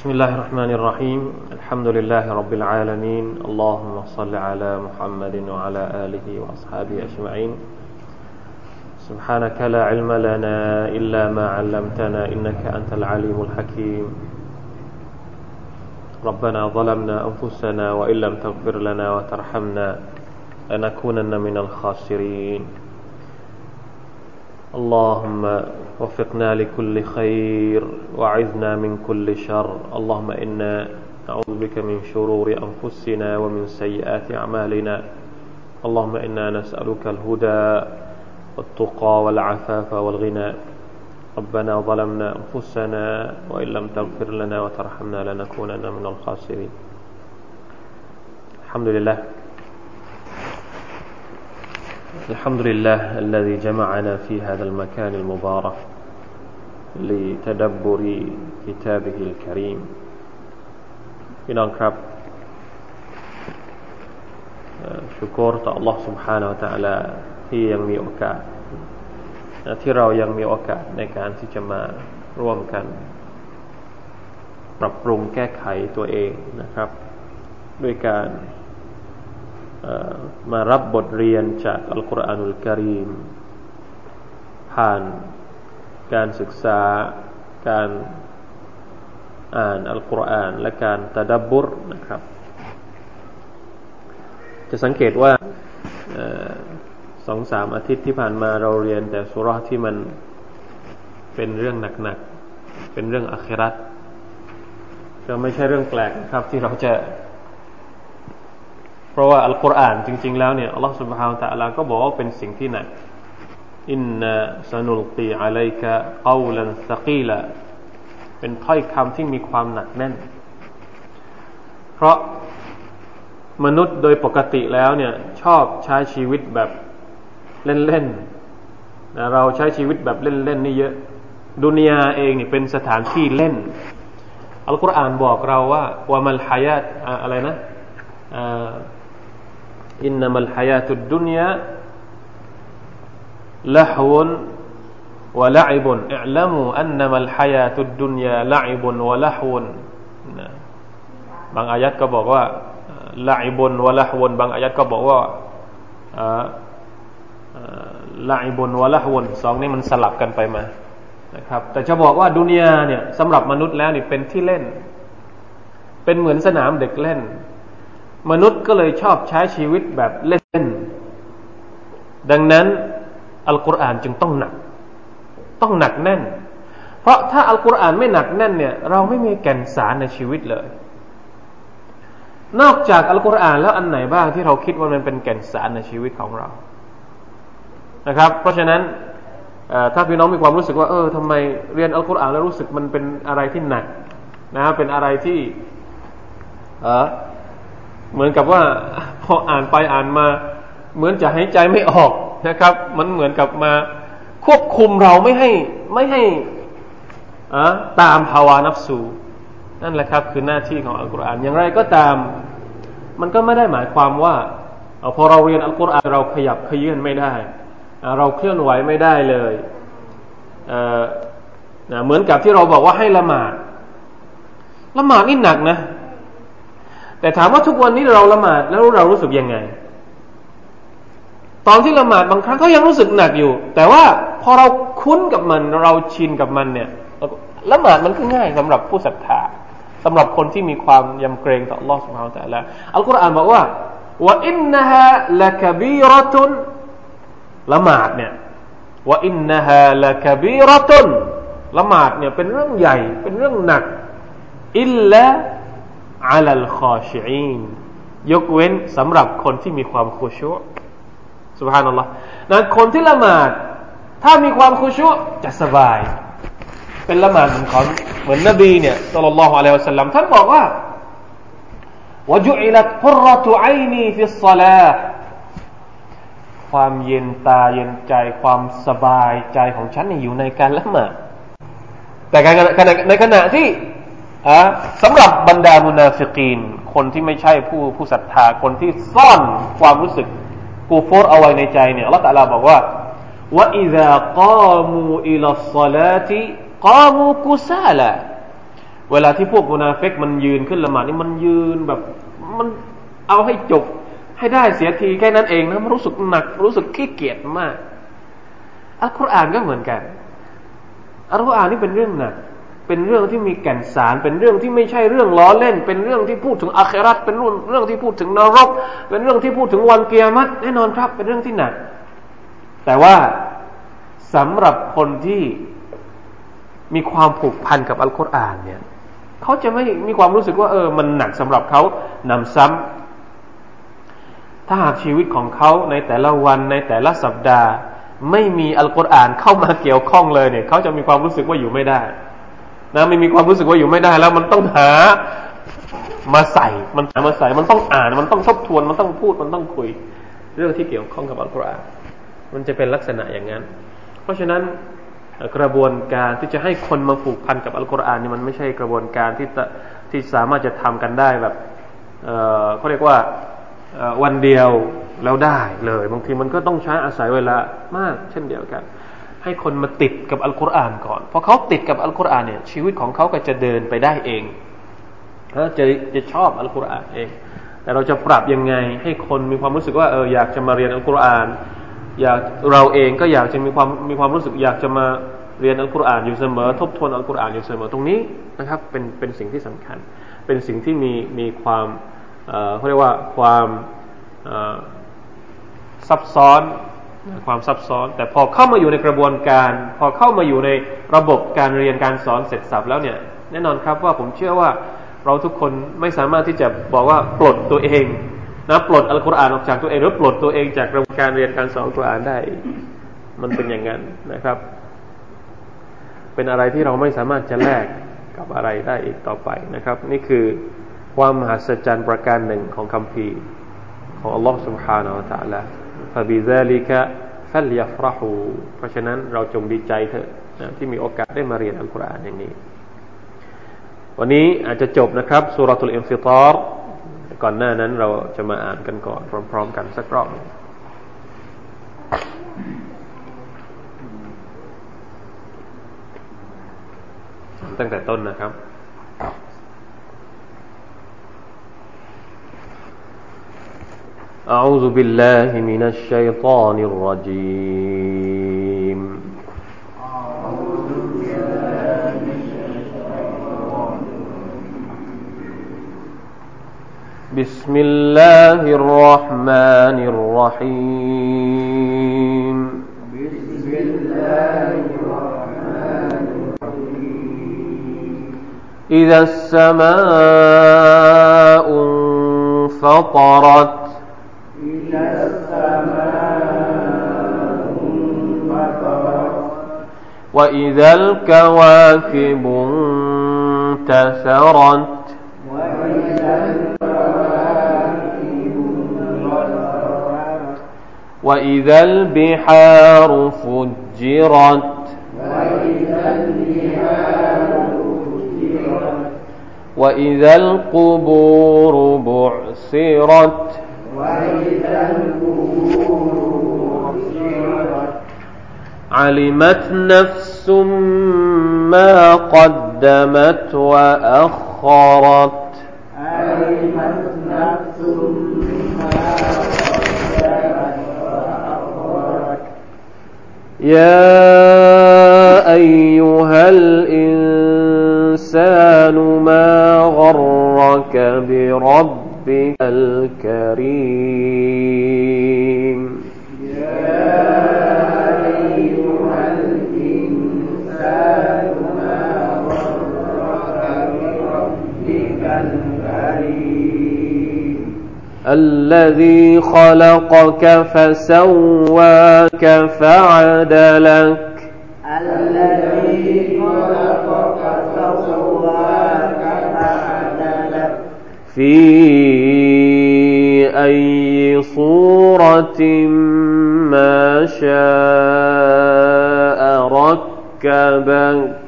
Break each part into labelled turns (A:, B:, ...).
A: بسم الله الرحمن الرحيم. الحمد لله رب العالمين. اللهم صل على محمد وعلى آله وأصحابه أجمعين. سبحانك لا علم لنا إلا ما علمتنا إنك أنت العليم الحكيم. ربنا ظلمنا أنفسنا وإن لم تغفر لنا وترحمنا لنكونن من الخاسرين. اللهم وفقنا لكل خير وعذنا من كل شر. اللهم إنا نعوذ بك من شرور أنفسنا ومن سيئات أعمالنا. اللهم إنا نسألك الهدى والتقى والعفاف والغنى. ربنا ظلمنا أنفسنا وإن لم تغفر لنا وترحمنا لنكونن من الخاسرين. الحمد لله. الحمد لله الذي جمعنا في هذا المكان المبارك لتدبر كتابه الكريم พี่น้องครับชุกรต่อ Allah سبحانه และ تعالى ที่ยังมีโอกาสที่เรายังมีโอกาสในการที่จะมาร่วมกัน ปรับปรุงแก้ไขตัวเองนะครับ ด้วยการ มารับบทเรียนจากอัลกุรอานุลกิริมผ่านการศึกษาการอ่านอัลกุรอานและการตะดับบุรนะครับ จะสังเกตว่าสองสามอาทิตย์ที่ผ่านมาเราเรียนแต่สุราที่มันเป็นเรื่องหนักๆ เป็นเรื่องอัครัตก็ไม่ใช่เรื่องแปลกนะครับที่เราจะ ราะว่าอัลกุรอานจริง ๆ แล้วเนี่ยอัลลอฮฺสุบฮาวตะลาก็บอกว่าเป็นสิ่งที่หนักอินนาสนุลกีอะลัยกะกาวลันสกีละเป็นถ้อยคำที่มีความหนักแน่น เพราะมนุษย์โดยปกติแล้วเนี่ยชอบใช้ชีวิตแบบเล่นๆนะเราใช้ชีวิตแบบเล่นๆนี่เยอะ ดุนยาเองเนี่เป็นสถานที่เล่น อัลกุรอานบอกเราว่า วามัลฮายาตอะไรนะ อินนัมัลฮายาตุดดุนยาละฮวนวะละอิบุนอิลัมูอันนัมัลฮายาตุดดุนยาละอิบุนวะละฮวนบางอายัดก็บอกว่าละอิบุนวะละฮวนบางอายัดก็บอกว่าละอิบุนวะละฮวนสองนี้มันสลับกันไปมานะครับ แต่จะบอกว่าดุนยาเนี่ยสำหรับมนุษย์แล้วนี่เป็นที่เล่น เป็นเหมือนสนามเด็กเล่น มนุษย์ก็เลยชอบใช้ชีวิตแบบเล่นดังนั้นอัลกุรอานจึงต้องหนัก ต้องหนักแน่น เพราะถ้าอัลกุรอานไม่หนักแน่นเนี่ย เราไม่มีแก่นสารในชีวิตเลย นอกจากอัลกุรอานแล้วอันไหนบ้างที่เราคิดว่ามันเป็นแก่นสารในชีวิตของเรา นะครับ เพราะฉะนั้นถ้าพี่น้องมีความรู้สึกว่าเออทำไมเรียนอัลกุรอานแล้วรู้สึกมันเป็นอะไรที่หนักนะเป็นอะไรที่เออ เหมือนกับว่าพออ่านไปอ่านมา เหมือนจะหายใจไม่ออกนะครับ มันเหมือนกับมาควบคุมเราไม่ให้ไม่ให้อะตามภาวานับสูนั่นแหละครับ คือหน้าที่ของอัลกุรอานอย่างไรก็ตาม มันก็ไม่ได้หมายความว่าพอเราเรียนอัลกุรอานเราขยับขยื่นไม่ได้ เราเคลื่อนไหวไม่ได้เลยเเหมือนกับที่เราบอกว่าให้ละหมาดละหมาดนี่หนักนะ แต่ถามว่าทุกวันนี้เราละหมาดแล้วเรารู้สึกยังไง ตอนที่ละหมาดบางครั้งก็ยังรู้สึกหนักอยู่ แต่ว่าพอเราคุ้นกับมันเราชินกับมันเนี่ยละหมาดมันก็ง่าย สำหรับผู้ศรัทธาสำหรับคนที่มีความยำเกรงต่อ Allah سبحانه และ تعالى อัลกุรอานบอกว่าว่าอินนะฮะละกบีรตุนละหมาดเนี่ยว่าอินนะฮะละกบีรตุนละหมาดเนี่ยเป็นเรื่องใหญ่ เป็นเรื่องหนักอิลละ อัลลคอชีอินยกเว้นสำหรับคนที่มีความคุชุสุบฮานัลลอฮ์นะคนที่ละหมาด ถ้ามีความคุชุจะสบาย เป็นละหมาดเหมือนของเหมือนนบีเนี่ยصلى الله عليه وسلمท่านบอกว่าوجعلت قرة عيني في الصلاةความเย็นตาเย็นใจความสบายใจของฉันอยู่ในการละหมาดแต่ในขณะที่ อะสำหรับบรรดาمنافقين คนที่ไม่ใช่ผู้ผู้ศรัทธาคนที่ซ่อนความรู้สึกกูฟอร์เอาไว้ในใจเนี่ยอัลลอฮฺตะลาบอกว่าว่าอิดะกามูอิลสลาติกามูกุซาละเวลาที่พวกมุนาเฟกมันยืนขึ้นละหมาดนี่มันยืนแบบมันเอาให้จบให้ได้เสียทีแค่นั้นเองนะมันรู้สึกหนักรู้สึกขี้เกียจมากอัลกุรอานก็เหมือนกันอัลกุรอานนี่เป็นเรื่องหนัก เป็นเรื่องที่มีแก่นสาร เป็นเรื่องที่ไม่ใช่เรื่องล้อเล่น เป็นเรื่องที่พูดถึงอาคราตเป็นเรื่องเรื่องที่พูดถึงนรก เป็นเรื่องที่พูดถึงวันเกียรติแน่นอนครับ เป็นเรื่องที่หนัก แต่ว่าสำหรับคนที่มีความผูกพันกับอัลกุรอานเนี่ยเขาจะไม่มีความรู้สึกว่าเออ มันหนักสำหรับเขานำซ้ำถ้าหากชีวิตของเขาในแต่ละวันในแต่ละสัปดาห์ ไม่มีอัลกุรอานเข้ามาเกี่ยวข้องเลยเนี่ยเขาจะมีความรู้สึกว่าอยู่ไม่ได้ นะไม่มีความรู้สึกว่าอยู่ไม่ได้แล้วมันต้องหามาใส่มันหามาใส่มันต้องอ่านมันต้องทบทวนมันต้องพูดมันต้องคุย เรื่องที่เกี่ยวข้องกับอัลกุรอานมันจะเป็นลักษณะอย่างนั้น เพราะฉะนั้นกระบวนการที่จะให้คนมาผูกพันกับอัลกุรอานนี่มันไม่ใช่กระบวนการที่ที่สามารถจะทำกันได้แบบเเขาเรียกว่าวันเดียวแล้วได้เลย บางทีมันก็ต้องใช้อาศัยเวลามากเช่นเดียวกัน ให้คนมาติดกับอัลกุรอานก่อนพอเขาติดกับอัลกุรอานเนี่ยชีวิตของเขาก็จะเดินไปได้เองแล้วจะจะชอบอัลกุรอานเอง แต่เราจะปรับยังไงให้คนมีความรู้สึกว่าเอออยากจะมาเรียนอัลกุรอาน อยากเราเองก็อยากจะมีความมีความรู้สึกอยากจะมาเรียนอัลกุรอานอยู่เสมอ ทบทวนอัลกุรอานอยู่เสมอตรงนี้นะครับ เป็นเป็นสิ่งที่สำคัญ เป็นสิ่งที่มีมีความเขาเรียกว่าความซับซ้อน ความซับซ้อน แต่พอเข้ามาอยู่ในกระบวนการ พอเข้ามาอยู่ในระบบการเรียนการสอนเสร็จสับแล้วเนี่ย แน่นอนครับว่าผมเชื่อว่าเราทุกคนไม่สามารถที่จะบอกว่าปลดตัวเองนะปลดอัลกุรอานออกจากตัวเองหรือปลดตัวเองจากกระบวนการเรียนการสอนอัลกุรอานได้ มันเป็นอย่างนั้นนะครับ เป็นอะไรที่เราไม่สามารถจะแลกกับอะไรได้อีกต่อไปนะครับ นี่คือความมหัศจรรย์ประการหนึ่งของคำพีของอัลลอฮฺ سبحانه และ تعالى ฟาบิซาลิกะฟัลยฟรหูเพราะฉะนั้นเราจงดีใจเถอะนะที่มีโอกาสได้มาเรียนอัลกุรอานอย่างนี้ วันนี้อาจจะจบนะครับสุรทูลอินฟิตาร์ก่อนหน้านั้นเราจะมาอ่านกันก่อน พร้อม ๆ กันสักรอบ ตั้งแต่ต้นนะครับ أعوذ بالله من الشيطان الرجيم. بسم الله الرحمن الرحيم. بسم الله الرحمن الرحيم إذا السماء انفطرت وإذا الكواكب انتثرت وإذا البحار فجرت وإذا القبور بعثرت وإذا القبور علمت نفس ما قدمت وأخرت. علمت نفس يا أيها الإنسان ما غرك بربك ربك الكريم؟ الذي خلقك فسواك فعدلك. الذي خلقك فسواك فعدلك في أي صورة ما شاء ركبك.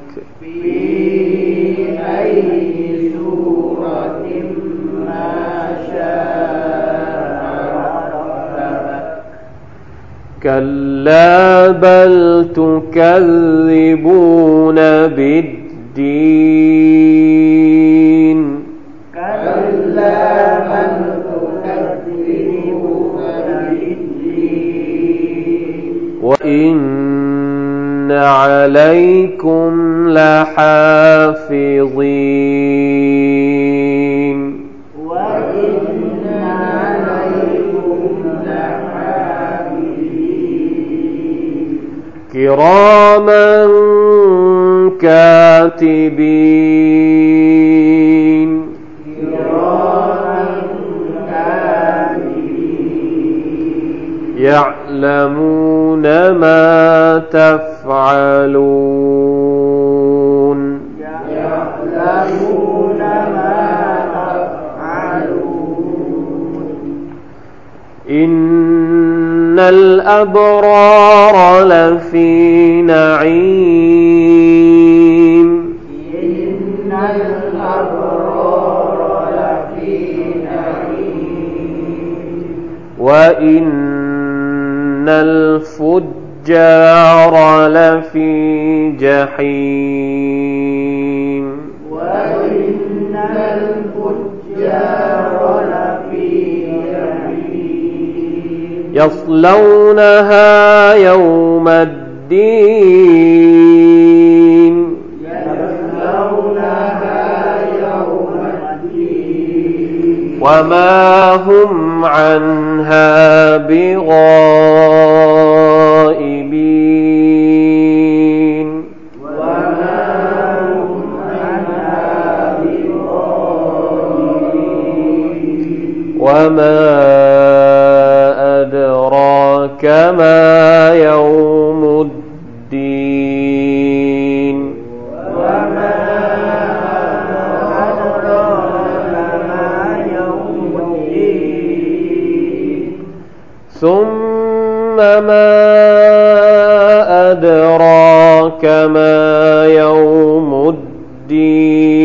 A: كلا بل تكذبون بالدين كلا بل تكذبون بالدين وإن عليكم لحافظين كراما كاتبين يعلمون ما تفعلون إن الأبرار لفي نعيم إن الأبرار لفي نعيم وإن إن الفجار لفي جحيم وإن الفجار يصلونها يوم الدين. يصلونها يوم الدين وما هم عنها بغائبين. وما هم عنها بغائبين. وما أدراك ما يوم الدين وما يوم الدين. ثم ما أدراك ما يوم الدين.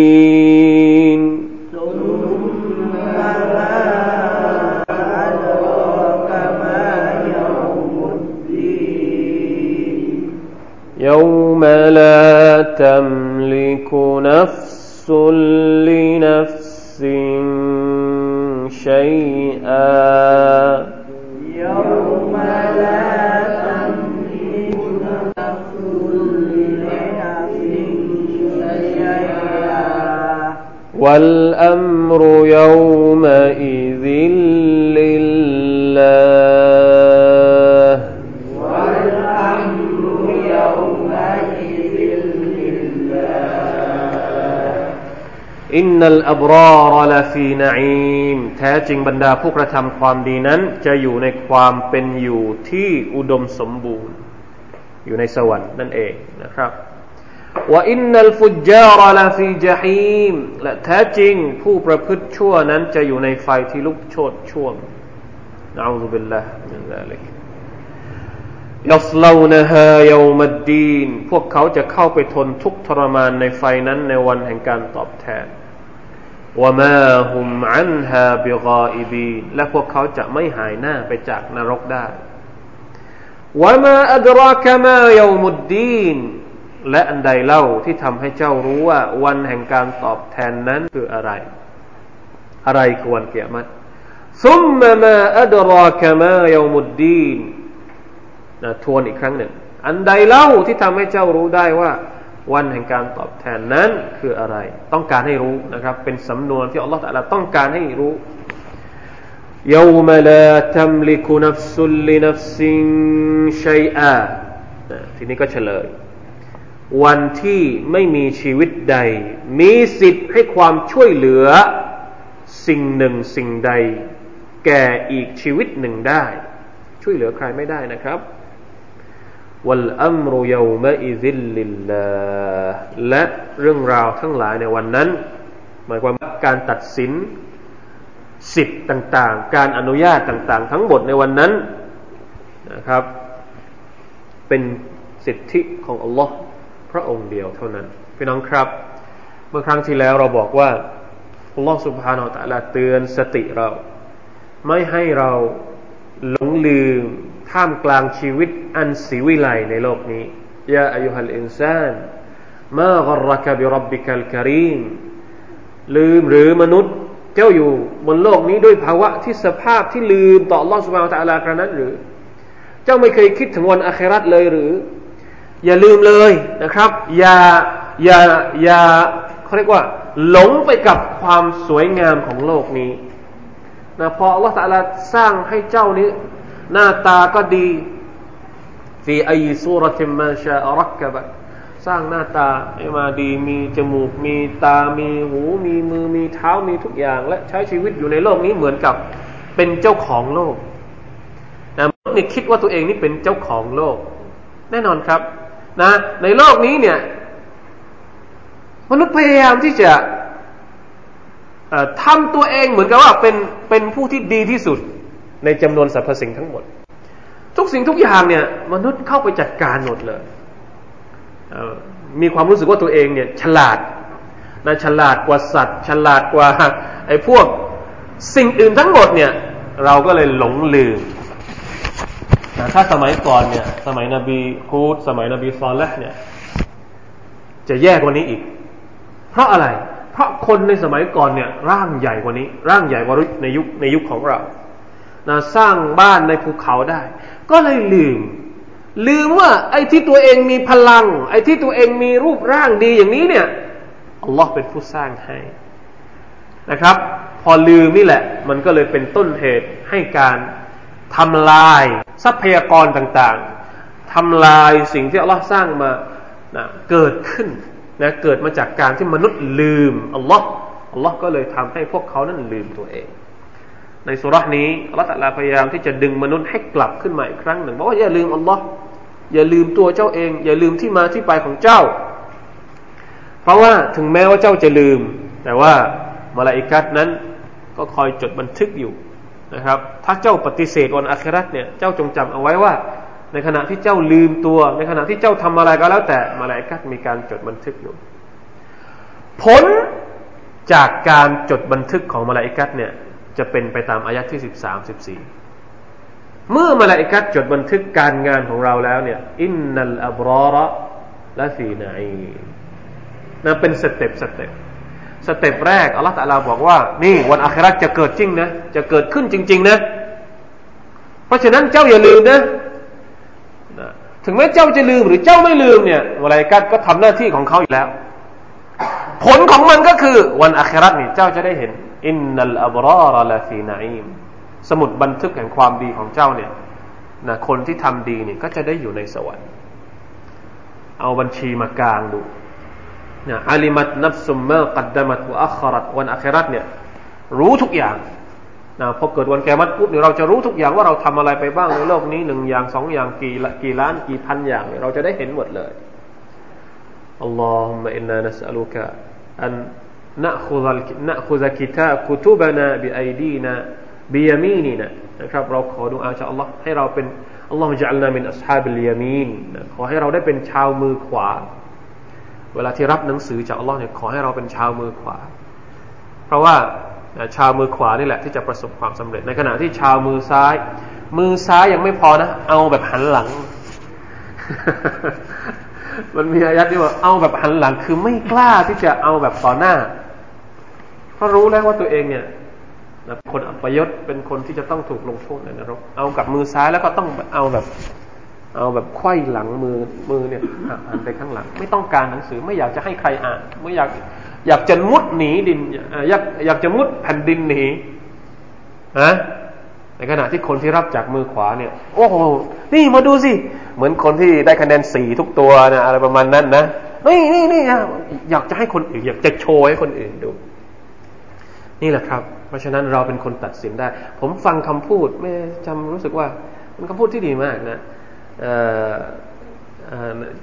A: لا تملك نفس لنفس شيئا. يوم لا تملك نفس لنفس شيئا. والأمر يومئذ ن الأبرار لفي نعيمแท้จริงบรรดาผู้กระทำความดีนั้น จะอยู่ในความเป็นอยู่ที่อุดมสมบูรณ์ อยู่ในสวรรค์นั่นเองนะครับوإن الفجار لفي جحيمและแท้จริงผู้ประพฤติชั่วนั้นจะอยู่ในไฟที่ลุกโชนช่วงنعوذ بالله من ذلك يصلونها يوم الدين พวกเขาจะเข้าไปทนทุกทรมานในไฟนั้นในวันแห่งการตอบแทน ว่ามาฮุมอันฮาบิกาอิบีและพวกเขาจะไม่หายหน้าไปจากนรกได้ว่ามาอัดรากมาเยามุดดีนและอันใดเล่าที่ทำให้เจ้ารู้ว่า วันแห่งการตอบแทนนั้นคืออะไร อะไรคือวันเกียรติซุมมามาอัดรากมาเยามุดดีนนะทวนอีกครั้งหนึ่ง อันใดเล่าที่ทำให้เจ้ารู้ได้ว่า วันแห่งการตอบแทนนั้นคืออะไร ต้องการให้รู้นะครับ เป็นสำนวนที่อัลลอฮฺตะลาต้องการให้รู้ يوم لا تملك نفس لنفس شيئا ทีนี้ก็เฉลย วันที่ไม่มีชีวิตใด มีสิทธิ์ให้ความช่วยเหลือ สิ่งหนึ่งสิ่งใด แก่อีกชีวิตหนึ่งได้ ช่วยเหลือใครไม่ได้นะครับ วัลอัมรุยามะอิซิลลิลลาและเรื่องราวทั้งหลายในวันนั้น หมายความว่าการตัดสินสิทธิ์ต่างๆ การอนุญาตต่างๆ ทั้งหมดในวันนั้นนะครับ เป็นสิทธิของอัลลอฮ์พระองค์เดียวเท่านั้นพี่น้องครับ เมื่อครั้งที่แล้วเราบอกว่าอัลลอฮ์สุบฮานาอัลลอฮ์เตือนสติเรา ไม่ให้เราหลงลืม ท่ามกลางชีวิตอันสีวิไลในโลกนี้ยาอายุฮัลอินซานมากรกะบิรับบิกัลการีมลืมหรือมนุษย์เจ้าอยู่บนโลกนี้ด้วยภาวะที่สภาพที่ลืมต่อลอสุบานตะลากระนั้นหรือ เจ้าไม่เคยคิดถึงวันอาครัตเลยหรือ อย่าลืมเลยนะครับ อย่าอย่าอย่าเขาเรียกว่า หลงไปกับความสวยงามของโลกนี้นะพออัลลอฮฺตะลาสร้างให้เจ้านี้ หน้าตาก็ดีฟีอัยซูรติมาชาอักกะบะสร้างหน้าตาให้มาดี มีจมูก มีตา มีหู มีมือ มีเท้า มีทุกอย่าง และใช้ชีวิตอยู่ในโลกนี้เหมือนกับเป็นเจ้าของโลกนะมนุษย์นี่คิดว่าตัวเองนี่เป็นเจ้าของโลก แน่นอนครับนะ ในโลกนี้เนี่ย มนุษย์พยายามที่จะทำตัวเองเหมือนกับว่าเป็นเป็นผู้ที่ดีที่สุด ในจำนวนสรรพสิ่งทั้งหมด ทุกสิ่งทุกอย่างเนี่ย มนุษย์เข้าไปจัดการหมดเลยมีความรู้สึกว่าตัวเองเนี่ยฉลาดนะฉลาดกว่าสัตว์ ฉลาดกว่าไอ้พวกสิ่งอื่นทั้งหมดเนี่ย เราก็เลยหลงลืมถ้าสมัยก่อนเนี่ย สมัยนบีฮูดสมัยนบีซอลและเนี่ย จะแย่กว่านี้อีก เพราะอะไร เพราะคนในสมัยก่อนเนี่ย ร่างใหญ่กว่านี้ ร่างใหญ่กว่าในยุคในยุคของเรา นะสร้างบ้านในภูเขาได้ ก็เลยลืม ลืมว่า ไอ้ที่ตัวเองมีพลัง ไอ้ที่ตัวเองมีรูปร่างดีอย่างนี้เนี่ยอัลลอฮ์เป็นผู้สร้างให้นะครับ พอลืมนี่แหละ มันก็เลยเป็นต้นเหตุให้การทำลายทรัพยากรต่างๆทำลายสิ่งที่อัลลอฮ์สร้างมานะเกิดขึ้นนะเกิดมาจากการที่มนุษย์ลืมอัลลอฮ์อัลลอฮ์ก็เลยทำให้พวกเขานั้นลืมตัวเอง ในสุรานี้อัลลอฮ์ตะลาพยายามที่จะดึงมนุษย์ให้กลับขึ้นมาอีกครั้งหนึ่งบอกว่าอย่าลืมอัลลอฮ์อย่าลืมตัวเจ้าเอง อย่าลืมที่มาที่ไปของเจ้า เพราะว่าถึงแม้ว่าเจ้าจะลืม แต่ว่ามาลาอิกัดนั้นก็คอยจดบันทึกอยู่นะครับ ถ้าเจ้าปฏิเสธวันอาคราตเนี่ยเจ้าจงจำเอาไว้ว่า ในขณะที่เจ้าลืมตัว ในขณะที่เจ้าทำอะไรก็แล้วแต่มาลายกัดมีการจดบันทึกอยู่ ผลจากการจดบันทึกของมาลายกัดเนี่ย จะเป็นไปตามอายะที่สิบสามสิบสี่เมื่อมลาอิกะฮ์จดบันทึกการงานของเราแล้วเนี่ย إن الأبرار لفي نعيمนั่นเป็น step step step แรกอัลลอฮฺตะอาลาบอกว่า นี่วันอาคิเราะฮ์จะเกิดจริงนะจะเกิดขึ้นจริง ๆ นะ เพราะฉะนั้นเจ้าอย่าลืมนะถึงแม้เจ้าจะลืมหรือเจ้าไม่ลืมเนี่ยมลาอิกะฮ์ก็ทำหน้าที่ของเขาอยู่แล้ว ผลของมันก็คือวันอาคิเราะฮ์นี่เจ้าจะได้เห็น อินนัลอับรอรลาฟีนาอิมสมุดบันทึกแห่งความดีของเจ้าเนี่ยนะคนที่ทำดีเนี่ยก็จะได้อยู่ในสวรรค์ เอาบัญชีมากลางดูนะอาลิมัตนับสุมเมกัดดามัตวอัครัตวันอัครัตเนี่ยรู้ทุกอย่างนะพอเกิดวันแกมัดปุ๊บเนี่ยเราจะรู้ทุกอย่างว่าเราทำอะไรไปบ้างในโลกนี้หนึ่งอย่างสองอย่างกี่กี่ล้านกี่พันอย่างเนี่ยเราจะได้เห็นหมดเลยอัลลอฮุมะอินนานัสอัลุกะอัน نأخذ نأخذ كتاب كتبنا بأيدينا بيميننا นะครับเราขอดูอาจากอัลลอฮ์ให้เราเป็นอัลลอฮ์จัลนามินอัศฮาบิลยามีนขอให้เราได้เป็นชาวมือขวาเวลาที่รับหนังสือจากอัลลอฮ์เนี่ยขอให้เราเป็นชาวมือขวา เพราะว่าชาวมือขวานี่แหละที่จะประสบความสำเร็จ ในขณะที่ชาวมือซ้าย มือซ้ายยังไม่พอนะ เอาแบบหันหลัง มันมีอายัดที่ว่าเอาแบบหันหลัง คือไม่กล้าที่จะเอาแบบต่อหน้า เพราะรู้แล้วว่าตัวเองเนี่ยคนอัปยศเป็นคนที่จะต้องถูกลงโทษในนรก เอากับมือซ้ายแล้วก็ต้องเอาแบบ เอาแบบไขว้หลังมือมือเนี่ยหันไปข้างหลัง ไม่ต้องการหนังสือไม่อยากจะให้ใครอ่าน ไม่อยากอยากจะมุดหนีดินอยากอยากจะมุดแผ่นดินหนีนะในขณะที่คนที่รับจากมือขวาเนี่ย โอ้โหนี่มาดูสิเหมือนคนที่ได้คะแนนสี่ทุกตัวนะอะไรประมาณนั้นนะนี่นี่นี่อยากจะให้คนอื่น อยากจะโชว์ให้คนอื่นดู นี่แหละครับ เพราะฉะนั้นเราเป็นคนตัดสินได้ ผมฟังคำพูดไม่จำรู้สึกว่าเป็นคำพูดที่ดีมากนะ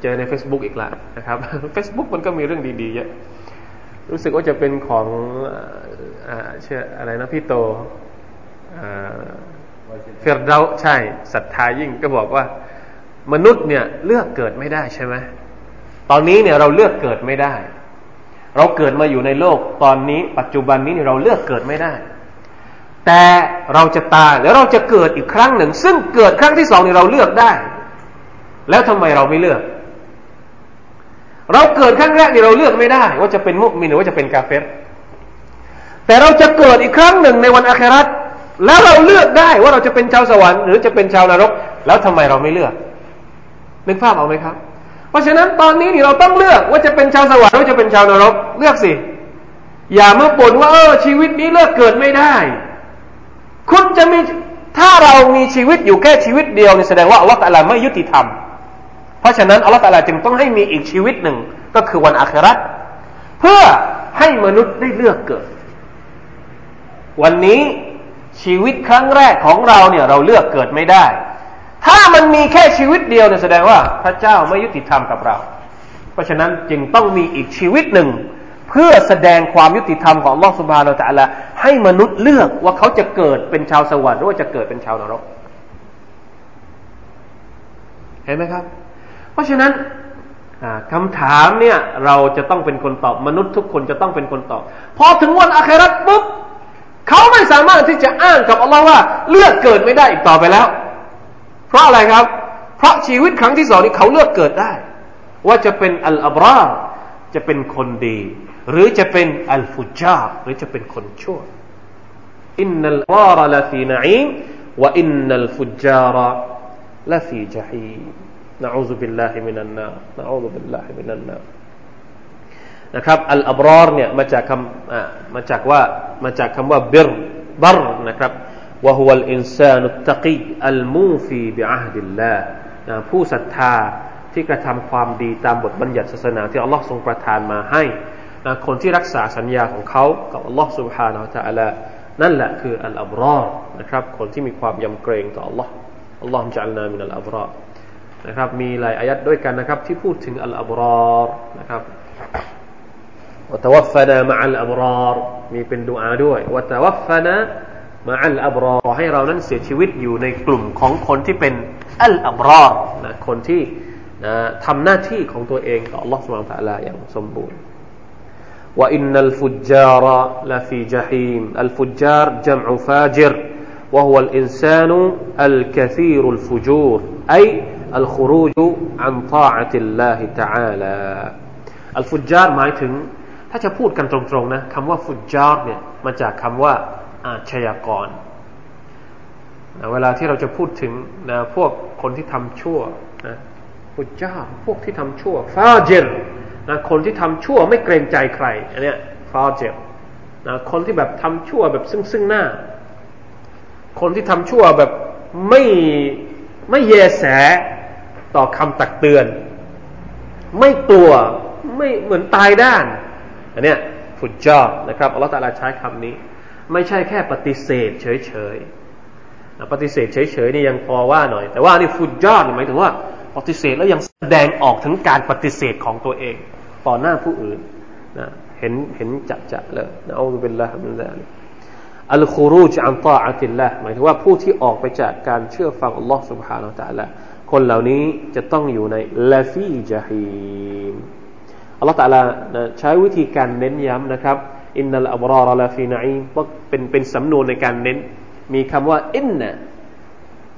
A: เจอใน Facebook อีกแล้วนะครับ Facebook มันก็มีเรื่องดีๆเยอะรู้สึกว่าจะเป็นของเชื่ออะไรนะพี่โตเฟิรเดาใช่ศรัทธายิ่งก็บอกว่า มนุษย์เนี่ยเลือกเกิดไม่ได้ใช่ไหมตอนนี้เนี่ยเราเลือกเกิดไม่ได้ เราเกิดมาอยู่ในโลกตอนนี้ ปัจจุบันนี้เราเลือกเกิดไม่ได้ แต่เราจะตายแล้วเราจะเกิดอีกครั้งหนึ่ง ซึ่งเกิดครั้งที่สองนี่เราเลือกได้ แล้วทำไมเราไม่เลือก เราเกิดครั้งแรกนี่เราเลือกไม่ได้ ว่าจะเป็นมุกมินหรือว่าจะเป็นกาเฟรแต่เราจะเกิดอีกครั้งหนึ่งในวันอาคราตแล้วเราเลือกได้ว่าเราจะเป็นชาวสวรรค์หรือจะเป็นชาวนรก แล้วทำไมเราไม่เลือกนึกภาพเอาไหมครับ ราะฉะนั้นตอนนี้นี่เราต้องเลือกว่าจะเป็นชาวสวรรค์หรือจะเป็นชาวนรก เลือกสิ อย่ามาบ่นว่าเออชีวิตนี้เลือกเกิดไม่ได้ คุณจะมีถ้าเรามีชีวิตอยู่แค่ชีวิตเดียวนี่แสดงว่าอัลลอฮฺตะลาไม่ยุติธรรม เพราะฉะนั้นอัลลอฮฺตะลาจึงต้องให้มีอีกชีวิตหนึ่งก็คือวันอาคราตเพื่อให้มนุษย์ได้เลือกเกิด วันนี้ชีวิตครั้งแรกของเราเนี่ยเราเลือกเกิดไม่ได้ ถ้ามันมีแค่ชีวิตเดียวเนี่ยแสดงว่า พระเจ้าไม่ยุติธรรมกับเรา เพราะฉะนั้นจึงต้องมีอีกชีวิตหนึ่ง เพื่อแสดงความยุติธรรมของลอสุบานาอัลลอฮฺให้มนุษย์เลือกว่าเขาจะเกิดเป็นชาวสวรรค์หรือว่าจะเกิดเป็นชาวนรก เห็นไหมครับ เพราะฉะนั้นคำถามเนี่ยเราจะต้องเป็นคนตอบมนุษย์ทุกคนจะต้องเป็นคนตอบ พอถึงวันอาคราตปุ๊บเขาไม่สามารถที่จะอ้างกับอัลลอฮ์ว่าเลือกเกิดไม่ได้อีกต่อไปแล้ว ราะอะไรครับ เพราะชีวิตครั้งที่สองนี้เขาเลือกเกิดได้ ว่าจะเป็นอัลอับราจะเป็นคนดี หรือจะเป็นอัลฟุจาร์หรือจะเป็นคนชั่วอินนัลวาระลฟีนัอีมوإن الفجار لفي جحيم نعوذ بالله من النار نعوذ بالله من النار นะครับ الأبرار เนี่ยมาจากคำมาจากว่ามาจากคำว่าبر بر นะครับ وهو الإنسان التقي الموفي بعهد الله นะผู้ศรัทธาที่กระทำความดีตามบทบัญญัติศาสนาที่อัลลอฮ์ทรงประทานมาให้นะคนที่รักษาสัญญาของเขากับอัลลอฮ์ سبحانه และ تعالى นั่นแหละคืออัลอับรอนะครับคนที่มีความยำเกรงต่ออัลลอฮ์อัลลอฮ์จัลนามินัลอับรอนะครับมีหลายอายัดด้วยกันนะครับที่พูดถึงอัลอับรอนะครับวะตวัฟฟนามะอัลอับรอมีเป็นดุอาด้วยวะตวัฟฟนา มาอัลอับรอให้เรานั้นเสียชีวิตอยู่ในกลุ่มของคนที่เป็นอัลอับรอนะคนที่นะทำหน้าที่ของตัวเองต่อ Allah سبحانه และ تعالى อย่างสมบูรณ์ وإن الفجار لفي جحيم الفجار جمع فاجر وهو الإنسان الكثير الفجور أي الخروج عن طاعة الله تعالى الفجار หมายถึงถ้าจะพูดกันตรงๆนะคำว่าฟุจาร์เนี่ยมาจากคำว่า อาชญากรนะเวลาที่เราจะพูดถึงนะพวกคนที่ทำชั่วนะพุทธเจ้าพวกที่ทำชั่วฟาเจรนะคนที่ทำชั่วไม่เกรงใจใครอันเนี้ยฟาเจรนะคนที่แบบทำชั่วแบบซึ่งซึ่งหน้า คนที่ทำชั่วแบบไม่ไม่เยแสต่อคำตักเตือน ไม่กลัวไม่เหมือนตายด้านอันเนี้ยฟุตจานะครับอัลลอฮฺตาลาใช้คำนี้ ไม่ใช่แค่ปฏิเสธเฉยๆ ปฏิเสธเฉยๆนี่ยังพอว่าหน่อย แต่ว่านี่ฟุตยอดหมายถึงว่า ปฏิเสธแล้วยังแสดงออกถึงการปฏิเสธของตัวเอง ต่อหน้าผู้อื่นนะเห็นเห็นจัดจะเลยนะอัลลอฮฺเป็นละมินซาลิอัลคูรูจอันตาอัติลละหมายถึงว่าผู้ที่ออกไปจากการเชื่อฟังอัลลอฮฺ سبحانه และ تعالى คนเหล่านี้จะต้องอยู่ในลาฟีจาฮีมอัลลอฮฺตะลาใช้วิธีการเน้นย้ำนะครับ อินนัลอับรอรลาฟีนัยเป็นเป็นสำนวนในการเน้น มีคำว่า إن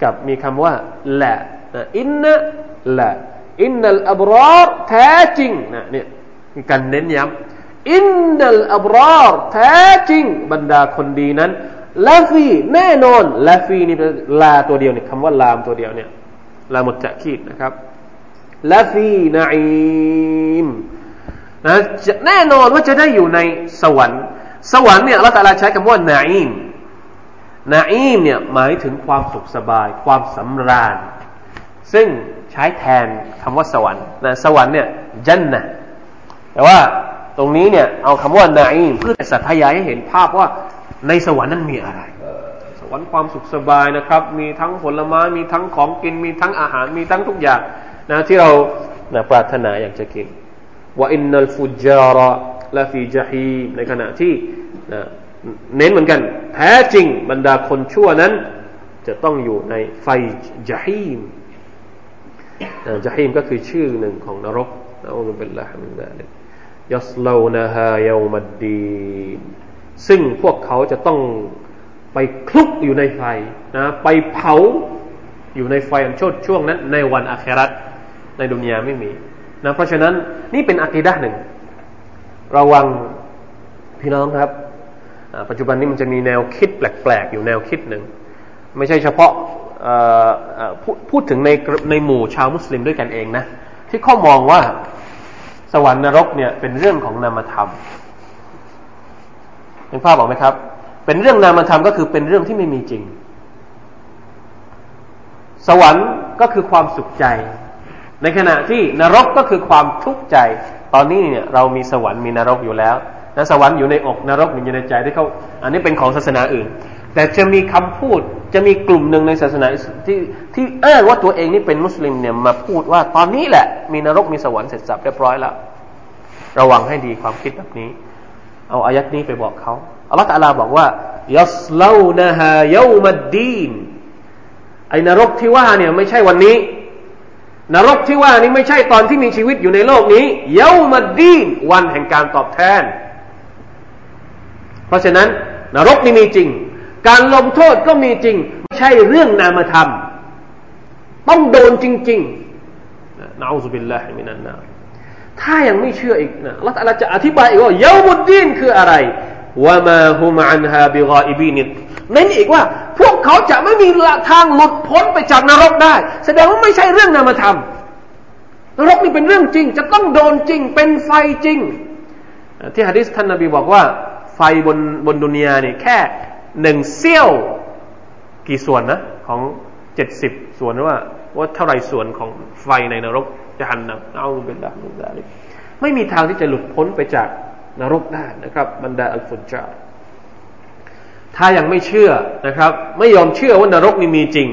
A: กับมีคำว่า ل إن ل إن الأبرارแท้จริงนะเนี่ยการเน้นย้ำإن الأبرارแท้จริง บรรดาคนดีนั้นلفيแน่นอนلفيนี่ل ตัวเดียวเนี่ยคำว่าلام ตัวเดียวเนี่ยلام التوكيدนะครับلفيนัยม นะแน่นอนว่าจะได้อยู่ในสวรรค์ สวรรค์เนี่ยเราแต่ละใช้คำว่านาอิมนาอิมเนี่ยหมายถึงความสุขสบาย ความสำราญ ซึ่งใช้แทนคำว่าสวรรค์นะสวรรค์เนี่ยจันนะแต่ว่าตรงนี้เนี่ยเอาคำว่านาอิมเพื่อสัตยายให้เห็นภาพว่าในสวรรค์นั้นมีอะไรสวรรค์ความสุขสบายนะครับ มีทั้งผลไม้มีทั้งของกิน มีทั้งอาหารมีทั้งทุกอย่างนะที่เรานะปรารถนาอยากจะกิน ว่าอินนัลฟุจาระละฟีจฮีมในขณะที่นะเน้นเหมือนกัน แท้จริงบรรดาคนชั่วนั้น จะต้องอยู่ในไฟจฮีมจฮีมก็คือชื่อหนึ่งของนรกนะอัลลอฮฺเป็นละฮ์มินดาลิกยัสลานะฮาเยามัดดีซึ่งพวกเขาจะต้องไปคลุกอยู่ในไฟนะไปเผาอยู่ในไฟอันโชดช่วงนั้น ในวันอาคราตในดุนยาไม่มี นะเพราะฉะนั้นนี่เป็นอักีดะหนึ่ง ระวังพี่น้องครับ ปัจจุบันนี้มันจะมีแนวคิดแปลกๆ อยู่แนวคิดหนึ่ง ไม่ใช่เฉพาะพูดถึงในในหมู่ชาวมุสลิมด้วยกันเองนะ ที่เขามองว่าสวรรค์นรกเนี่ยเป็นเรื่องของนามธรรมเห็นภาพบอกไหมครับ เป็นเรื่องนามธรรมก็คือเป็นเรื่องที่ไม่มีจริง สวรรค์ก็คือความสุขใจ ในขณะที่นรกก็คือความทุกข์ใจ ตอนนี้เนี่ยเรามีสวรรค์มีนรกอยู่แล้วนะสวรรค์อยู่ในอกนรกอยู่ในใจที่เขาอันนี้เป็นของศาสนาอื่น แต่จะมีคำพูดจะมีกลุ่มหนึ่งในศาสนาที่ที่อ้างว่าตัวเองนี่เป็นมุสลิมเนี่ยมาพูดว่าตอนนี้แหละ มีนรกมีสวรรค์เสร็จสับเรียบร้อยแล้ว ระวังให้ดีความคิดแบบนี้ เอาอายัดนี้ไปบอกเขาอัลลอฮฺตาลาบอกว่ายัสลานะฮะยามัดดีนไอ้นรกที่ว่าเนี่ยไม่ใช่วันนี้ นรกที่ว่านี้ไม่ใช่ตอนที่มีชีวิตอยู่ในโลกนี้ เยามัดดีนวันแห่งการตอบแทน เพราะฉะนั้นนรกนี่มีจริง การลงโทษก็มีจริง ไม่ใช่เรื่องนามธรรม ต้องโดนจริงๆنعوذ بالله من النارถ้ายังไม่เชื่ออีกนะเราจะอธิบายอีกว่าيوم الدينคืออะไรوما هم عنها بغائبينเน้นอีกว่า พวกเขาจะไม่มีทางหลุดพ้นไปจากนรกได้ แสดงว่าไม่ใช่เรื่องนามธรรมนรกนี่เป็นเรื่องจริง จะต้องโดนจริง เป็นไฟจริง ที่ฮะดิษท่านนบีบอกว่า ไฟบนบนدنياเนี่ยแค่หนึ่งเสี้ยว กี่ส่วนนะ ของเจ็ดสิบส่วนว่าว่าเท่าไรส่วนของไฟในนรกจะหันนำเอาเป็นแบบนี้ไม่มีทางที่จะหลุดพ้นไปจากนรกได้นะครับบรรดาอัลฟุจา ถ้ายังไม่เชื่อนะครับ ไม่ยอมเชื่อว่านรกนี่มีจริง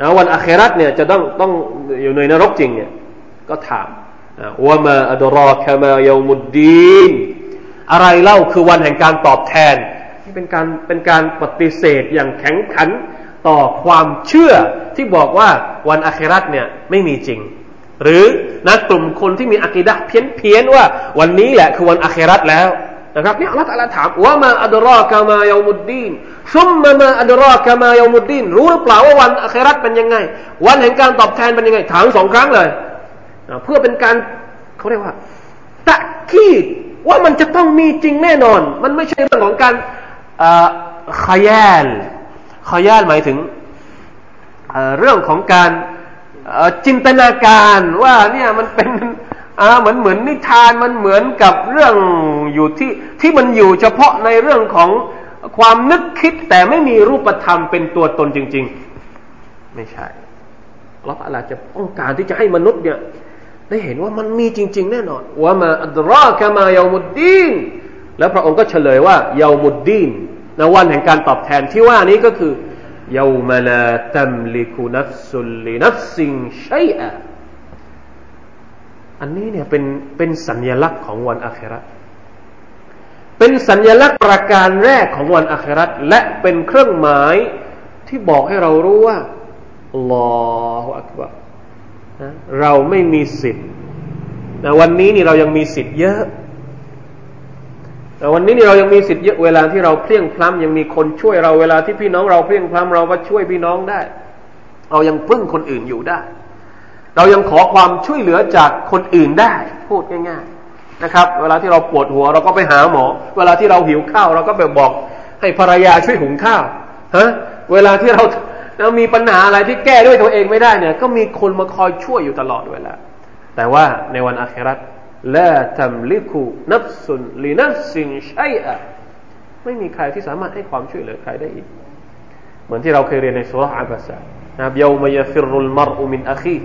A: นะวันอาครัตเนี่ยจะต้องต้องอยู่ในนรกจริงเนี่ยก็ถามว่ามาอดรอคามายามุดดีนอะไรเล่าคือวันแห่งการตอบแทนนี่เป็นการเป็นการปฏิเสธอย่างแข็งขันต่อความเชื่อที่บอกว่าวันอาครัตเนี่ยไม่มีจริง หรือนะกลุ่มคนที่มีอักีดะเพี้ยนเพียนว่า วันนี้แหละคือวันอาครัตแล้ว นะครับนี่อัลลอฮฺถามว่ามาอัดรอกามายามุดดีนซุมมามาอัดรอกามายามุดดีนรู้หรือเปล่าว่าวันอาครัตเป็นยังไง วันแห่งการตอบแทนเป็นยังไง ถามสองครั้งเลยเพื่อเป็นการเขาเรียกว่า ตะคีดว่ามันจะต้องมีจริงแน่นอน มันไม่ใช่เรื่องของการขยานขยานหมายถึงเรื่องของการจินตนาการว่าเนี่ยมันเป็น อ่าเหมือนเหมือนนิทานมันเหมือนกับเรื่องอยู่ที่ที่มันอยู่เฉพาะในเรื่องของความนึกคิดแต่ไม่มีรูปธรรมเป็นตัวตนจริง ๆ ไม่ใช่เราอาจะต้องการที่จะให้มนุษย์เนี่ย ได้เห็นว่ามันมีจริง ๆ แน่นอนว่ามาอัตรอกามายามุดดีนแล้วพระองค์ก็เฉลยว่าเยามุดดีนในวันแห่งการตอบแทนที่ว่านี้ก็คือเยามาลาตัมลิคุนัฟซุลลินัฟซิงชัยอะ อันนี้เนี่ยเป็นเป็นสัญญลักษณ์ของวันอาคราเป็นสัญญลักษณ์ประการแรกของวันอาคราและเป็นเครื่องหมายที่บอกให้เรารู้ว่าลอฮฺอักบะเราไม่มีสิทธิ์วันนี้นี่เรายังมีสิทธิ์เยอะแต่วันนี้นี่เรายังมีสิทธิ์เยอะเวลาที่เราเพียงพล้ำยังมีคนช่วยเราเวลาที่พี่น้องเราเพียงพล้ำเราก็ช่วยพี่น้องได้ เรายังพึ่งคนอื่นอยู่ได้ เรายังขอความช่วยเหลือจากคนอื่นได้ พูดง่ายๆนะครับ เวลาที่เราปวดหัวเราก็ไปหาหมอ เวลาที่เราหิวข้าวเราก็ไปบอกให้ภรรยาช่วยหุงข้าวฮะเวลาที่เราเรามีปัญหาอะไรที่แก้ด้วยตัวเองไม่ได้เนี่ยก็มีคนมาคอยช่วยอยู่ตลอดเวลาแต่ว่าในวันอาคราลาตัมลิกุนับสุนลีนับสินชัยอะไม่มีใครที่สามารถให้ความช่วยเหลือใครได้อีก เหมือนที่เราเคยเรียนในสุรษอับบาสะนะครับยามยฟิรุลมรอุมินอาคี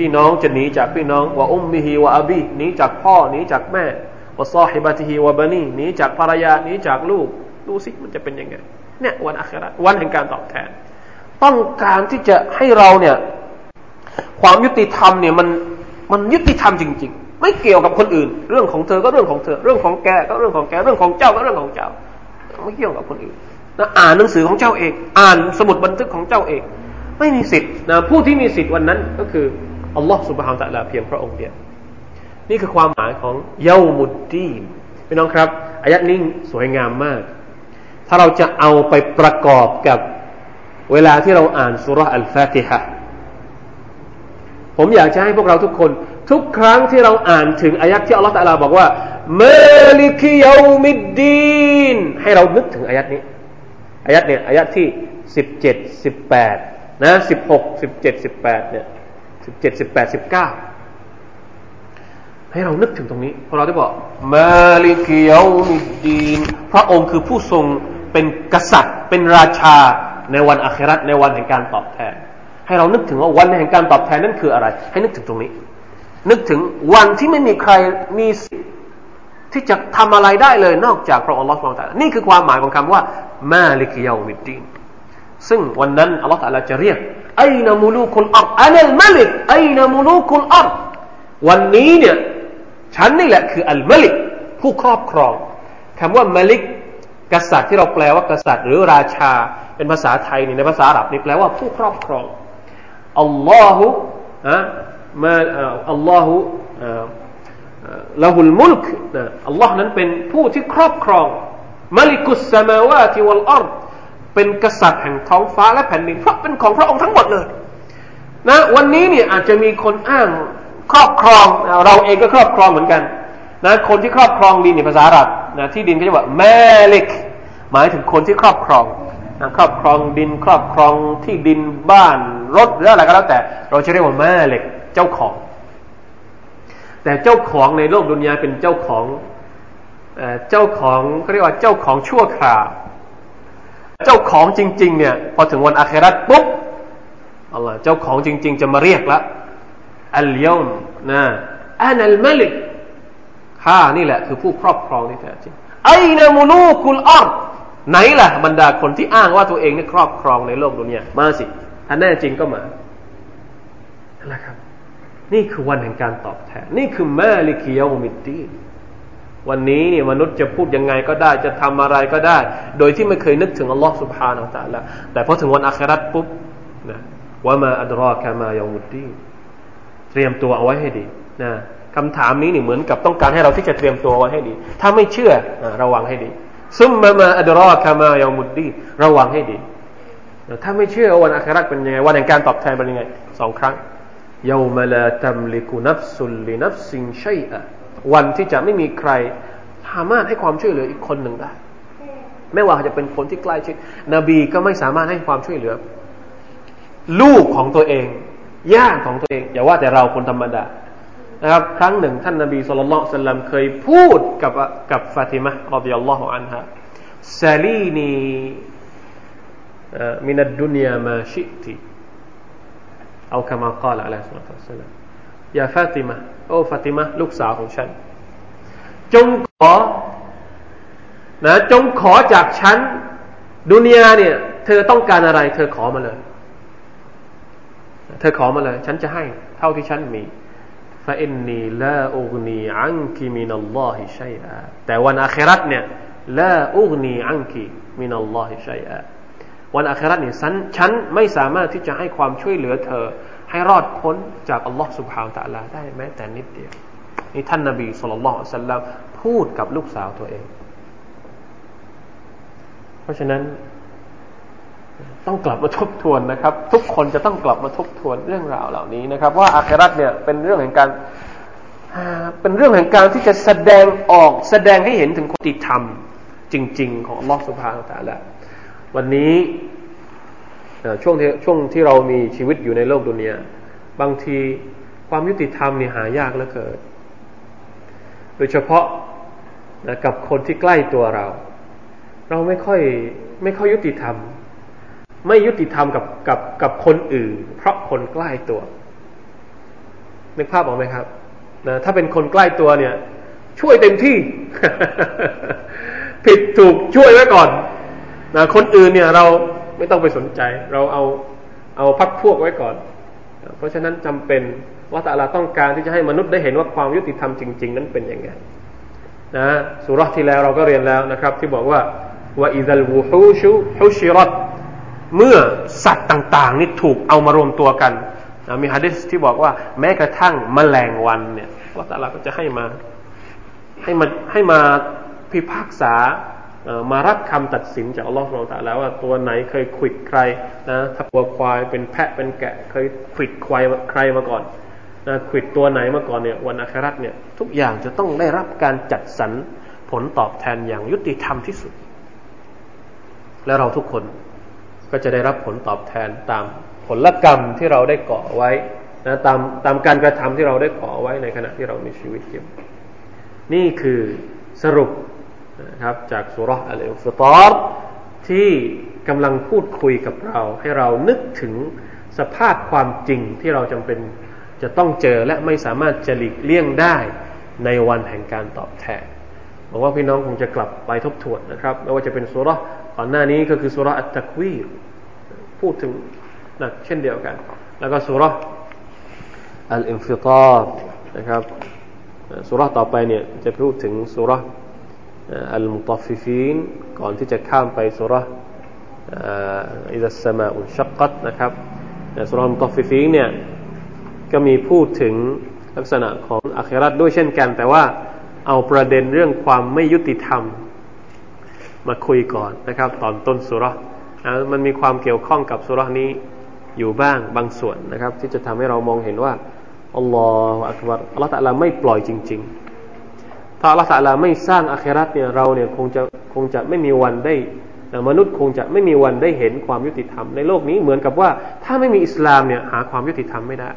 A: พี่น้องจะหนีจากพี่น้องว่าอุมมิฮีว่าอบีหนีจากพ่อหนีจากแม่ว่าซอฮิบะติฮีว่าบานีหนีจากภรรยาหนีจากลูกดูสิมันจะเป็นยังไงเนี่ยวันอัคราวันแห่งการตอบแทน ต้องการที่จะให้เราเนี่ย ความยุติธรรมเนี่ยมันมันยุติธรรมจริง ๆ ไม่เกี่ยวกับคนอื่น เรื่องของเธอก็เรื่องของเธอ เรื่องของแกก็เรื่องของแกเรื่องของเจ้าก็เรื่องของเจ้า ไม่เกี่ยวกับคนอื่นนะอ่านหนังสือของเจ้าเอง อ่านสมุดบันทึกของเจ้าเอง ไม่มีสิทธิ์นะผู้ที่มีสิทธิ์วันนั้นก็คือ อัลลอฮฺสุบฮานตะลาเพียงพระองค์เดียวนี่คือความหมายของเยามุดดีนพี่น้องครับอายัดนี้สวยงามมาก ถ้าเราจะเอาไปประกอบกับเวลาที่เราอ่านสุรอัลฟาติฮะผมอยากจะให้พวกเราทุกคน ทุกครั้งที่เราอ่านถึงอายัดที่อัลลอฮฺตะลาบอกว่าเมลิกิยามิดดีนให้เรานึกถึงอายัดนี้อายัดเนี่ยอายัดที่สิบเจ็ดสิบแปดนะสิบหกสิบเจ็ดสิบแปดเนี่ย สิบเจ็ดสิบแปดสิบเก้าให้เรานึกถึงตรงนี้พอเราได้บอกมาลิกิยามิดีนพระองค์คือผู้ทรงเป็นกษัตริย์ เป็นราชาในวันอาคราในวันแห่งการตอบแทน ให้เรานึกถึงว่าวันแห่งการตอบแทนนั่นคืออะไร ให้นึกถึงตรงนี้ นึกถึงวันที่ไม่มีใครมีสิทธิ์ที่จะทำอะไรได้เลยนอกจากพระองค์อัลอสุบานตะนี่คือความหมายของคำว่ามาลิกิยามิดีนซึ่งวันนั้นอัลลอฮฺจะเรียก ไอ้นมูลูคุลอัรอันลมาลิกไอ้นมูลูคุลอัรวันนี้เนี่ยฉันนี่แหละคืออัลมาลิกผู้ครอบครองคำว่ามาลิก กษัตริย์ที่เราแปลว่ากษัตริย์ หรือราชาเป็นภาษาไทยนี่ในภาษาอาหรับนี่แปลว่าผู้ครอบครองอัลลอฮฺอะมาอัลลอฮฺละหุลมุลกอัลลอฮ์นั้นเป็นผู้ที่ครอบครองมาลิกุสสมาวาติวัลอัร เป็นกษัตริย์แห่งท้องฟ้าและแผ่นดินเพราะเป็นของพระองค์ทั้งหมดเลยนะวันนี้เนี่ยอาจจะมีคนอ้างครอบครองเราเองก็ครอบครองเหมือนกันนะคนที่ครอบครองดินในภาษาอาหรับนะที่ดินก็จะว่าแม่เล็กหมายถึงคนที่ครอบครองนะครอบครองดิน ครอบครองที่ดินบ้านรถหรืออะไรก็แล้วแต่ เราจะเรียกว่าแม่เล็กเจ้าของ แต่เจ้าของในโลกดุนยาเป็นเจ้าของเจ้าของเขาเรียกว่าเจ้าของชั่วคราว เจ้าของจริง ๆ เนี่ย พอถึงวันอาคราตปุ๊บอัลลอฮ์เจ้าของจริง ๆ จะมาเรียกละอัลยอมนะอานัลมาลิกข้านี่แหละคือผู้ครอบครองที่แท้จริงไอ้นมูลูกุลอัรไหนล่ะบรรดาคนที่อ้างว่าตัวเองนี่ครอบครองในโลกดุนยามาสิถ้าแน่จริงก็มานั่นแหละครับ นี่คือวันแห่งการตอบแทน นี่คือมาลิกิยามิดดี วันนี้เนี่ยมนุษย์จะพูดยังไงก็ได้จะทำอะไรก็ได้ โดยที่ไม่เคยนึกถึงอัลลอฮ์สุบฮานาอัลละแต่พอถึงวันอาครัตปุ๊บนะว่ามาอัลรอแคมายามุดดีเตรียมตัวเอาไว้ให้ดีนะคำถามนี้เนี่ยเหมือนกับต้องการให้เราที่จะเตรียมตัวไว้ให้ดี ถ้าไม่เชื่อระวังให้ดีซุมมามาอัลรอแคมายามุดดีระวังให้ดีถ้าไม่เชื่อวันอาครัตเป็นยังไงวันแห่งการตอบแทนเป็นยังไงสองครั้งยามาลาตัมลิกุนัฟซุลลินัฟซิงชัยอะ วันที่จะไม่มีใครสามารถให้ความช่วยเหลืออีกคนหนึ่งได้ ไม่ว่าจะเป็นคนที่ใกล้ชิด นบีก็ไม่สามารถให้ความช่วยเหลือ ลูกของตัวเองญาติของตัวเองอย่าว่าแต่เราคนธรรมดานะครับ ครั้งหนึ่งท่านนบีสุลต่านสัลลัมเคยพูดกับกับฟาติมะรอบิยัลลอฮุอันฮะซาลีนีมินัดดุนยามาชิติเอาคำกล่าวอะลัยฮิสสลาม ยาฟาติมะโอ้ฟาติมะลูกสาวของฉัน จงขอนะจงขอจากฉัน ดุนยาเนี่ย เธอต้องการอะไร เธอขอมาเลย เธอขอมาเลย ฉันจะให้ เท่าที่ฉันมีฟาอินนีลาอุกนีอังกิมินัลลอฮิชัยอาแต่วันอาคราตเนี่ยลาอุกนีอังกิมินัลลอฮิชัยอาวันอาคราตเนี่ยฉันฉันไม่สามารถที่จะให้ความช่วยเหลือเธอ ให้รอดพ้นจากอัลลอฮ์สุบฮาวตะลาได้แม้แต่นิดเดียวนี่ท่านนาบีสุลต่านสัลลัมพูดกับลูกสาวตัวเอง เพราะฉะนั้นต้องกลับมาทบทวนนะครับ ทุกคนจะต้องกลับมาทบทวนเรื่องราวเหล่านี้นะครับ ว่าอาคราตเนี่ยเป็นเรื่องแห่งการเป็นเรื่องแห่งการที่จะแสดงออกแสดงให้เห็นถึงคุณธรรม จริง ๆ ของอัลลอฮ์สุบฮานาตะละวันนี้ ช่วงที่ช่วงที่เรามีชีวิตอยู่ในโลกดุนยาบางทีความยุติธรรมนี่หายากเหลือเกินโดยเฉพาะนะกับคนที่ใกล้ตัวเรา เราไม่ค่อยไม่ค่อยยุติธรรม ไม่ยุติธรรมกับกับกับคนอื่น เพราะคนใกล้ตัวนึกภาพออกไหมครับนะถ้าเป็นคนใกล้ตัวเนี่ย ช่วยเต็มที่ ผิดถูกช่วยไว้ก่อนนะคนอื่นเนี่ยเรา ไม่ต้องไปสนใจ เราเอาเอาพักพวกไว้ก่อน เพราะฉะนั้นจำเป็นว่าต่ละต้องการที่จะให้มนุษย์ได้เห็นว่าความยุติธรรมจริง ๆ นั้นเป็นยังไงนะสุรที่แล้วเราก็เรียนแล้วนะครับ ที่บอกว่าว่าอิซัลวูฮูชูฮุชิรัตเมื่อสัตว์ต่างๆ นี่ถูกเอามารวมตัวกันนะมีฮะดิษที่บอกว่าแม้กระทั่งมแมลงวันเนี่ยว่าต่ละก็จะให้มา ให้มาให้มาพิพากษา มารับคำตัดสินจากอัลลอฮฺสุลตาแล้วว่าตัวไหนเคยขิดใครนะถ้าตัวควายเป็นแพะเป็นแกะ เคยขิดควายใครมาก่อนนะขิดตัวไหนมาก่อนเนี่ยวันอาคราตเนี่ยทุกอย่างจะต้องได้รับการจัดสรรผลตอบแทนอย่างยุติธรรมที่สุด และเราทุกคนก็จะได้รับผลตอบแทนตามผลกรรมที่เราได้ก่อไว้นะตามตามการกระทำที่เราได้ขอไว้ในขณะที่เรามีชีวิตอยู่นี่คือสรุป นะครับ จากสุรษอัลอิฟตาร์ที่กำลังพูดคุยกับเรา ให้เรานึกถึงสภาพความจริงที่เราจำเป็นจะต้องเจอและไม่สามารถจะหลีกเลี่ยงได้ในวันแห่งการตอบแทนบอกว่าพี่น้องคงจะกลับไปทบทวนนะครับไม่ว่าจะเป็นสูเราะฮ์ก่อนหน้านี้ก็คือสูเราะฮ์อัตตักวีรพูดถึงนรกเช่นเดียวกัน แล้วก็สูเราะฮ์อัลอินฟิตาร์นะครับสูเราะฮ์ต่อไปเนี่ยจะพูดถึงสูเราะฮ์ อัลมุฏ็อฟฟิฟีนก่อนที่จะข้ามไปสูเราะฮ์ إذا السماء انشقتนะครับสูเราะฮ์มุฏ็อฟฟิฟีนเนี่ยก็มีพูดถึงลักษณะของอัคราตด้วยเช่นกัน แต่ว่าเอาประเด็นเรื่องความไม่ยุติธรรม มาคุยก่อนนะครับ ตอนต้นสุรมันมีความเกี่ยวข้องกับสุรนี้อยู่บ้างบางส่วนนะครับ ที่จะทำให้เรามองเห็นว่าอัลลอฮฺอักบารอัลลอฮฺตะลาไม่ปล่อยจริง ถ้าอัลลอฮฺตะลาไม่สร้างอาคราตเนี่ยเราเนี่ยคงจะคงจะไม่มีวันได้มนุษย์คงจะไม่มีวันได้เห็นความยุติธรรมในโลกนี้เหมือนกับว่า ถ้าไม่มีอิสลามเนี่ยหาความยุติธรรมไม่ได้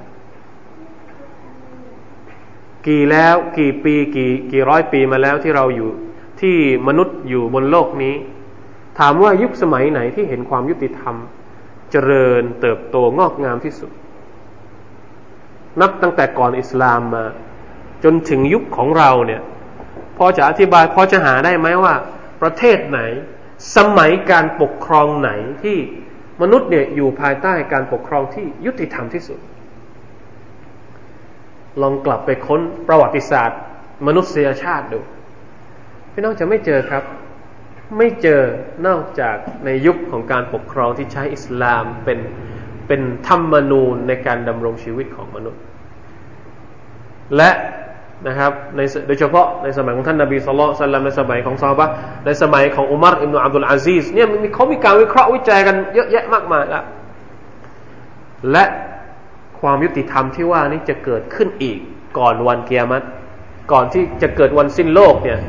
A: กี่แล้วกี่ปีกี่กี่ร้อยปีมาแล้วที่เราอยู่ที่มนุษย์อยู่บนโลกนี้ ถามว่ายุคสมัยไหนที่เห็นความยุติธรรม เจริญเติบโตงอกงามที่สุด นับตั้งแต่ก่อนอิสลามมา จนถึงยุคของเราเนี่ย พอจะอธิบายพอจะหาได้ไหมว่า ประเทศไหน สมัยการปกครองไหนที่มนุษย์เนี่ยอยู่ภายใต้การปกครองที่ยุติธรรมที่สุด ลองกลับไปค้นประวัติศาสตร์ มนุษยชาติดูพี่น้องจะไม่เจอครับ ไม่เจอนอกจากในยุคของการปกครองที่ใช้อิสลามเป็นเป็นธรรมนูญในการดำรงชีวิตของมนุษย์ และ นะครับในโดยเฉพาะในสมัยของท่านนบีสุลต่านในสมัยของซาบะในสมัยของอุมารอิบนุอับดุลอาซีสเนี่ยมีเขามีการวิเคราะห์วิจัยกันเยอะแยะมากมายแล้วและความยุติธรรมที่ว่านี้จะเกิดขึ้นอีกก่อนวันเกียรติก่อนที่จะเกิดวันสิ้นโลกเนี่ย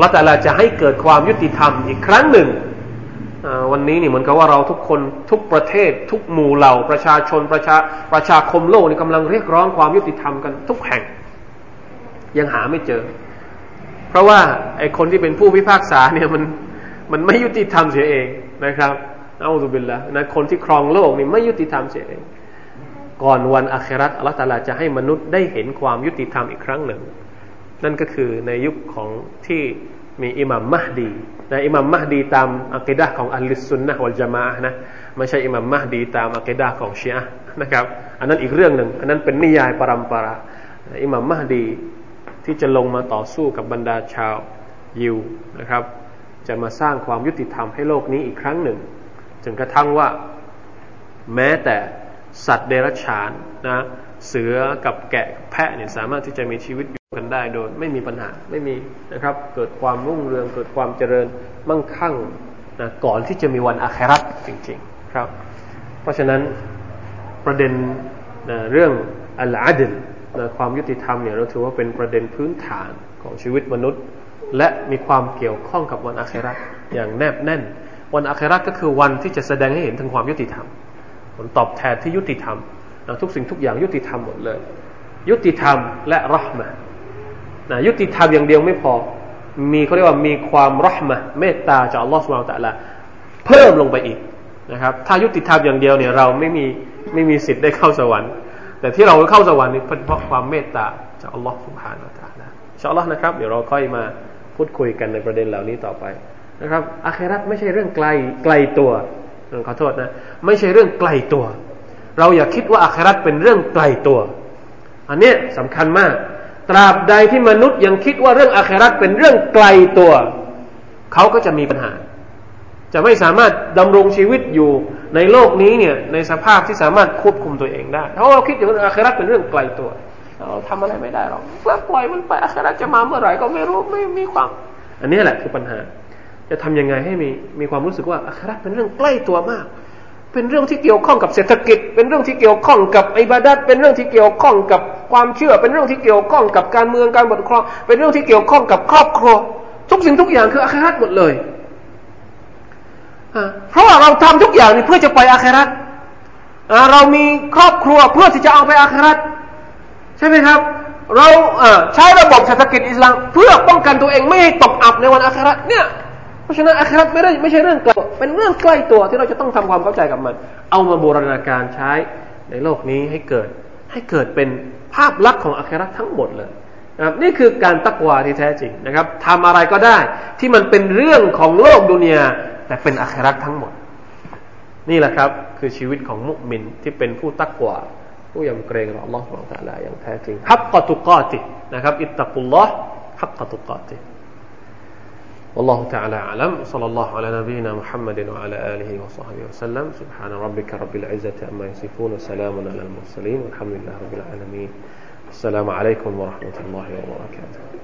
A: ละแต่ละจะให้เกิดความยุติธรรมอีกครั้งหนึ่งวันนี้นี่เหมือนกับว่าเราทุกคนทุกประเทศ ทุกหมู่เหล่าประชาชนประชาประชาคมโลกนี่กำลังเรียกร้องความยุติธรรมกันทุกแห่ง ยังหาไม่เจอ เพราะว่าไอ้คนที่เป็นผู้พิพากษาเนี่ยมันมันไม่ยุติธรรมเสียเองนะครับเอาตุบิลละนะคนที่ครองโลกนี่ไม่ยุติธรรมเสียเอง ก่อนวันอาคราตอัลตาลาจะให้มนุษย์ได้เห็นความยุติธรรมอีกครั้งหนึ่ง นั่นก็คือในยุคของที่มีอิหมัมมหดีนะอิหมัมมหดีตามอัคดะของอัลลิสุนนะวัลจามะนะไม่ใช่อิหมัมมหดีตามอัคดะของชีอะนะครับ อันนั้นอีกเรื่องหนึ่ง อันนั้นเป็นนิยายปรำปราอิหมัมมหดี ที่จะลงมาต่อสู้กับบรรดาชาวยิวนะครับ จะมาสร้างความยุติธรรมให้โลกนี้อีกครั้งหนึ่งจนกระทั่งว่า แม้แต่สัตว์เดรัจฉานนะเสือกับแกะแพะเนี่ยสามารถที่จะมีชีวิตอยู่กันได้โดยไม่มีปัญหาไม่มีนะครับ เกิดความรุ่งเรืองเกิดความเจริญมั่งคั่งนะก่อนที่จะมีวันอาคราตจริง ๆ ครับ เพราะฉะนั้นประเด็นนะเรื่องอัลอาดิล นะความยุติธรรมเนี่ยเราถือว่าเป็นประเด็นพื้นฐานของชีวิตมนุษย์ และมีความเกี่ยวข้องกับวันอาคราตอย่างแนบแน่น วันอาคราตก็คือวันที่จะแสดงให้เห็นถึงความยุติธรรม ผลตอบแทนที่ยุติธรรมนะทุกสิ่งทุกอย่างยุติธรรมหมดเลย ยุติธรรมและรหมะนะยุติธรรมอย่างเดียวไม่พอ มีเขาเรียกว่ามีความรหมะเมตตาจากอัลลอฮฺสุบานตะละเพิ่มลงไปอีกนะครับ ถ้ายุติธรรมอย่างเดียวเนี่ยเราไม่มีไม่มีสิทธิ์ได้เข้าสวรรค์ แต่ที่เราเข้าสวรรค์นี่เป็นเพราะความเมตตาจากอัลลอฮฺสุบฮานาตะละอินชาอัลลอฮ์นะครับ เดี๋ยวเราค่อยมาพูดคุยกันในประเด็นเหล่านี้ต่อไปนะครับอาคราตไม่ใช่เรื่องไกลไกลตัวขอโทษนะ ไม่ใช่เรื่องไกลตัว เราอย่าคิดว่าอาคราตเป็นเรื่องไกลตัว อันนี้สำคัญมาก ตราบใดที่มนุษย์ยังคิดว่าเรื่องอาคราตเป็นเรื่องไกลตัว เขาก็จะมีปัญหา จะไม่สามารถดำรงชีวิตอยู่ ในโลกนี้เนี่ยในสภาพที่สามารถควบคุมตัวเองได้ เพราะเราคิดอย่างอาคราตเป็นเรื่องไกลตัว เราทำอะไรไม่ได้หรอกปล่อยมันไปอาคราตจะมาเมื่อไหร่ก็ไม่รู้ไม่มีความ อันนี้แหละคือปัญหา จะทำยังไงให้มีมีความรู้สึกว่าอัคราเป็นเรื่องใกล้ตัวมาก เป็นเรื่องที่เกี่ยวข้องกับเศรษฐกิจ เป็นเรื่องที่เกี่ยวข้องกับอิบาดัดเป็นเรื่องที่เกี่ยวข้องกับความเชื่อ เป็นเรื่องที่เกี่ยวข้องกับการเมืองการปกครอง เป็นเรื่องที่เกี่ยวข้องกับครอบครัว ทุกสิ่งทุกอย่างคืออัคราหมดเลย เพราะว่าเราทำทุกอย่างนี่เพื่อจะไปอาคราเรามีครอบครัวเพื่อที่จะเอาไปอาคราตใช่ไหมครับ เราใช้ระบบเศรษฐกิจอิสลามเพื่อป้องกันตัวเองไม่ให้ตกอับในวันอาคราตเนี่ยเพราะฉะนั้นอาคราตไม่ได้ไม่ใช่เรื่องไกลเป็นเรื่องใกล้ตัวที่เราจะต้องทำความเข้าใจกับมัน เอามาบูรณาการใช้ในโลกนี้ให้เกิด ให้เกิดเป็นภาพลักษณ์ของอาคราตทั้งหมดเลยนะครับนี่คือการตักวาที่แท้จริงนะครับทำอะไรก็ได้ที่มันเป็นเรื่องของโลกดุนยา แต่เป็นอาคราตทั้งหมด นี่แหละครับ คือชีวิตของมุสลิมที่เป็นผู้ตักวาผู้ยำเกรงต่อ Allah سبحانه และ تعالى อย่างแท้จริงฮักกตุกาตินะครับอิตตะกุลลอฮ์ฮักกตุกาติ والله تعالى أعلم صلى الله على نبينا محمد وعلى آله وصحبه وسلم سبحان ربك رب العزة عما يصفون وسلام على المرسلين والحمد لله رب العالمين السلام عليكم ورحمة الله وبركاته